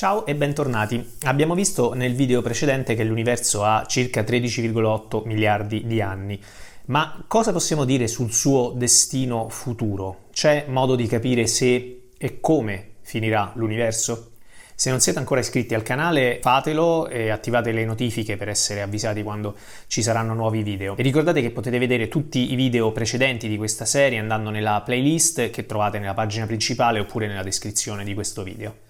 Ciao e bentornati. Abbiamo visto nel video precedente che l'universo ha circa 13,8 miliardi di anni. Ma cosa possiamo dire sul suo destino futuro? C'è modo di capire se e come finirà l'universo? Se non siete ancora iscritti al canale fatelo e attivate le notifiche per essere avvisati quando ci saranno nuovi video. E ricordate che potete vedere tutti i video precedenti di questa serie andando nella playlist che trovate nella pagina principale oppure nella descrizione di questo video.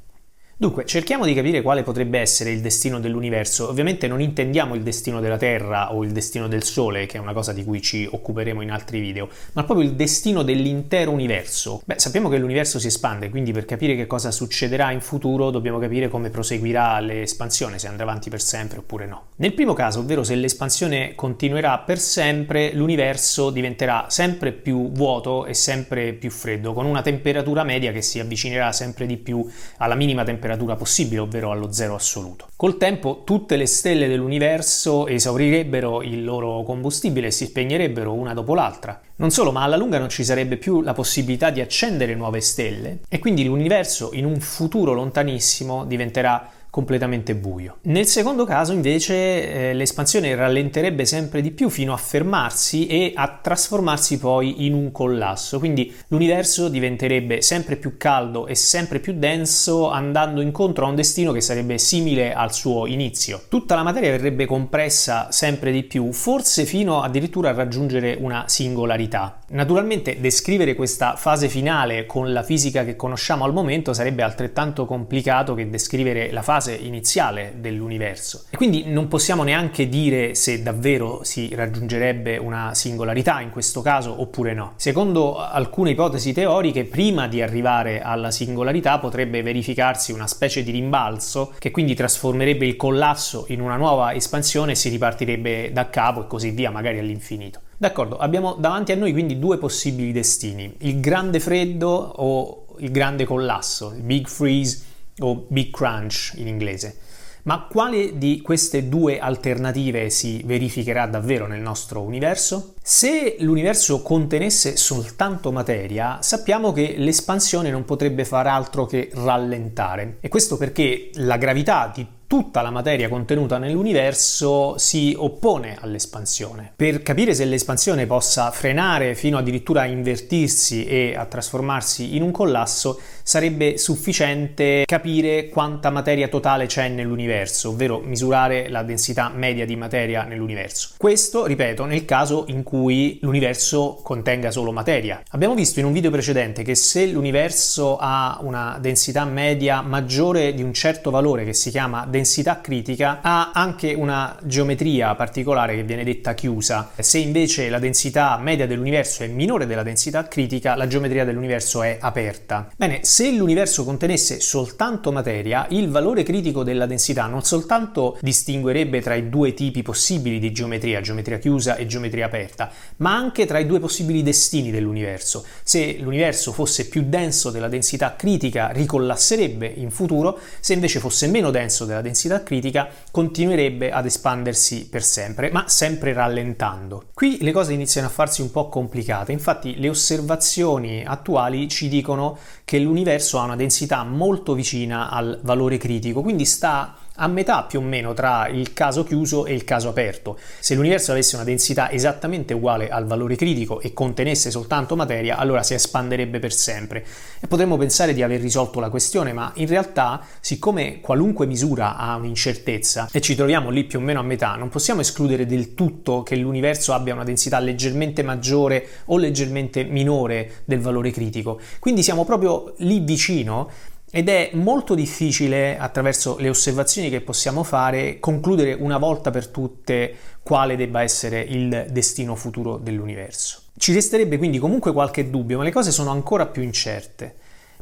Dunque, cerchiamo di capire quale potrebbe essere il destino dell'universo. Ovviamente non intendiamo il destino della Terra o il destino del Sole, che è una cosa di cui ci occuperemo in altri video, ma proprio il destino dell'intero universo. Beh, sappiamo che l'universo si espande, quindi per capire che cosa succederà in futuro dobbiamo capire come proseguirà l'espansione, se andrà avanti per sempre oppure no. Nel primo caso, ovvero se l'espansione continuerà per sempre, l'universo diventerà sempre più vuoto e sempre più freddo, con una temperatura media che si avvicinerà sempre di più alla minima temperatura temperatura possibile, ovvero allo zero assoluto. Col tempo tutte le stelle dell'universo esaurirebbero il loro combustibile e si spegnerebbero una dopo l'altra. Non solo, ma alla lunga non ci sarebbe più la possibilità di accendere nuove stelle e quindi l'universo in un futuro lontanissimo diventerà completamente buio. Nel secondo caso invece eh, l'espansione rallenterebbe sempre di più fino a fermarsi e a trasformarsi poi in un collasso, quindi l'universo diventerebbe sempre più caldo e sempre più denso andando incontro a un destino che sarebbe simile al suo inizio. Tutta la materia verrebbe compressa sempre di più, forse fino addirittura a raggiungere una singolarità. Naturalmente descrivere questa fase finale con la fisica che conosciamo al momento sarebbe altrettanto complicato che descrivere la fase iniziale dell'universo e quindi non possiamo neanche dire se davvero si raggiungerebbe una singolarità in questo caso oppure no. Secondo alcune ipotesi teoriche, prima di arrivare alla singolarità potrebbe verificarsi una specie di rimbalzo che quindi trasformerebbe il collasso in una nuova espansione e si ripartirebbe da capo e così via, magari all'infinito. D'accordo, abbiamo davanti a noi quindi due possibili destini, il grande freddo o il grande collasso, il big freeze o Big Crunch in inglese. Ma quale di queste due alternative si verificherà davvero nel nostro universo? Se l'universo contenesse soltanto materia, sappiamo che l'espansione non potrebbe far altro che rallentare. E questo perché la gravità di tutta la materia contenuta nell'universo si oppone all'espansione. Per capire se l'espansione possa frenare fino addirittura a invertirsi e a trasformarsi in un collasso, sarebbe sufficiente capire quanta materia totale c'è nell'universo, ovvero misurare la densità media di materia nell'universo. Questo, ripeto, nel caso in cui l'universo contenga solo materia. Abbiamo visto in un video precedente che se l'universo ha una densità media maggiore di un certo valore che si chiama densità densità critica ha anche una geometria particolare che viene detta chiusa. Se invece la densità media dell'universo è minore della densità critica, la geometria dell'universo è aperta. Bene, se l'universo contenesse soltanto materia, il valore critico della densità non soltanto distinguerebbe tra i due tipi possibili di geometria, geometria chiusa e geometria aperta, ma anche tra i due possibili destini dell'universo. Se l'universo fosse più denso della densità critica, ricollasserebbe in futuro, se invece fosse meno denso della densità densità critica continuerebbe ad espandersi per sempre, ma sempre rallentando. Qui le cose iniziano a farsi un po' complicate, infatti le osservazioni attuali ci dicono che l'universo ha una densità molto vicina al valore critico, quindi sta a metà più o meno tra il caso chiuso e il caso aperto. Se l'universo avesse una densità esattamente uguale al valore critico e contenesse soltanto materia, allora si espanderebbe per sempre. E potremmo pensare di aver risolto la questione, ma in realtà, siccome qualunque misura ha un'incertezza e ci troviamo lì più o meno a metà, non possiamo escludere del tutto che l'universo abbia una densità leggermente maggiore o leggermente minore del valore critico. Quindi siamo proprio lì vicino ed è molto difficile, attraverso le osservazioni che possiamo fare, concludere una volta per tutte quale debba essere il destino futuro dell'universo. Ci resterebbe quindi comunque qualche dubbio, ma le cose sono ancora più incerte.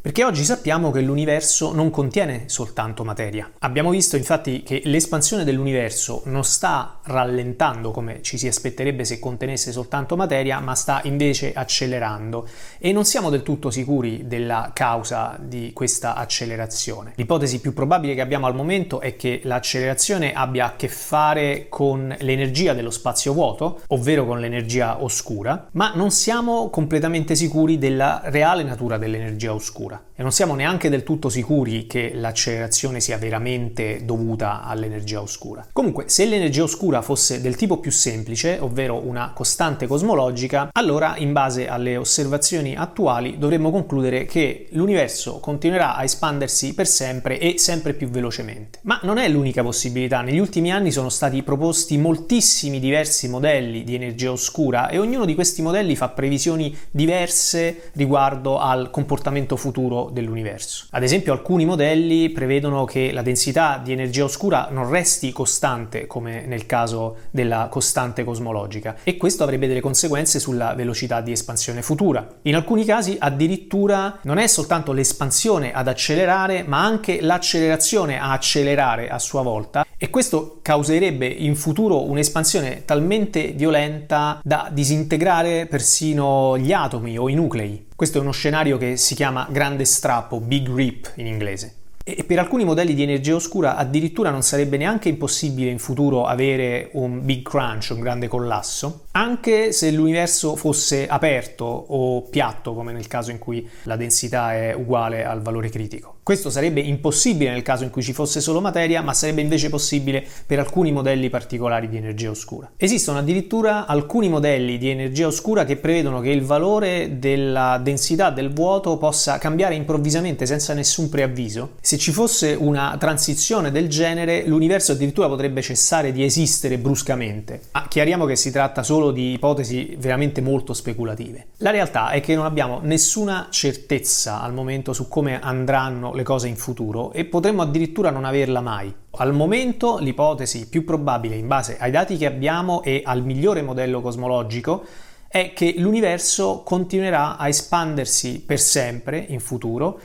Perché oggi sappiamo che l'universo non contiene soltanto materia. Abbiamo visto infatti che l'espansione dell'universo non sta rallentando come ci si aspetterebbe se contenesse soltanto materia, ma sta invece accelerando e non siamo del tutto sicuri della causa di questa accelerazione. L'ipotesi più probabile che abbiamo al momento è che l'accelerazione abbia a che fare con l'energia dello spazio vuoto, ovvero con l'energia oscura, ma non siamo completamente sicuri della reale natura dell'energia oscura. Oscura e non siamo neanche del tutto sicuri che l'accelerazione sia veramente dovuta all'energia oscura. Comunque, se l'energia oscura fosse del tipo più semplice, ovvero una costante cosmologica, allora in base alle osservazioni attuali dovremmo concludere che l'universo continuerà a espandersi per sempre e sempre più velocemente. Ma non è l'unica possibilità. Negli ultimi anni sono stati proposti moltissimi diversi modelli di energia oscura e ognuno di questi modelli fa previsioni diverse riguardo al comportamento futuro dell'universo. Ad esempio alcuni modelli prevedono che la densità di energia oscura non resti costante come nel caso della costante cosmologica e questo avrebbe delle conseguenze sulla velocità di espansione futura. In alcuni casi addirittura non è soltanto l'espansione ad accelerare ma anche l'accelerazione a accelerare a sua volta e questo causerebbe in futuro un'espansione talmente violenta da disintegrare persino gli atomi o i nuclei. Questo è uno scenario che si chiama grande strappo, Big Rip in inglese. E per alcuni modelli di energia oscura addirittura non sarebbe neanche impossibile in futuro avere un big crunch, un grande collasso, anche se l'universo fosse aperto o piatto, come nel caso in cui la densità è uguale al valore critico. Questo sarebbe impossibile nel caso in cui ci fosse solo materia, ma sarebbe invece possibile per alcuni modelli particolari di energia oscura. Esistono addirittura alcuni modelli di energia oscura che prevedono che il valore della densità del vuoto possa cambiare improvvisamente senza nessun preavviso. Se ci fosse una transizione del genere, l'universo addirittura potrebbe cessare di esistere bruscamente. Ma chiariamo che si tratta solo di ipotesi veramente molto speculative. La realtà è che non abbiamo nessuna certezza al momento su come andranno le cose in futuro e potremmo addirittura non averla mai. Al momento l'ipotesi più probabile in base ai dati che abbiamo e al migliore modello cosmologico è che l'universo continuerà a espandersi per sempre in futuro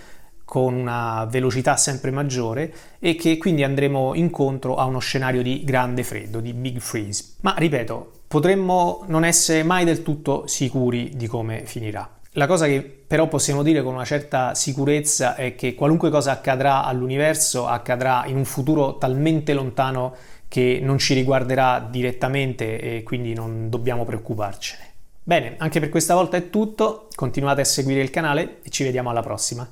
con una velocità sempre maggiore e che quindi andremo incontro a uno scenario di grande freddo, di big freeze. Ma ripeto, potremmo non essere mai del tutto sicuri di come finirà. La cosa che però possiamo dire con una certa sicurezza è che qualunque cosa accadrà all'universo accadrà in un futuro talmente lontano che non ci riguarderà direttamente e quindi non dobbiamo preoccuparcene. Bene, anche per questa volta è tutto, continuate a seguire il canale e ci vediamo alla prossima.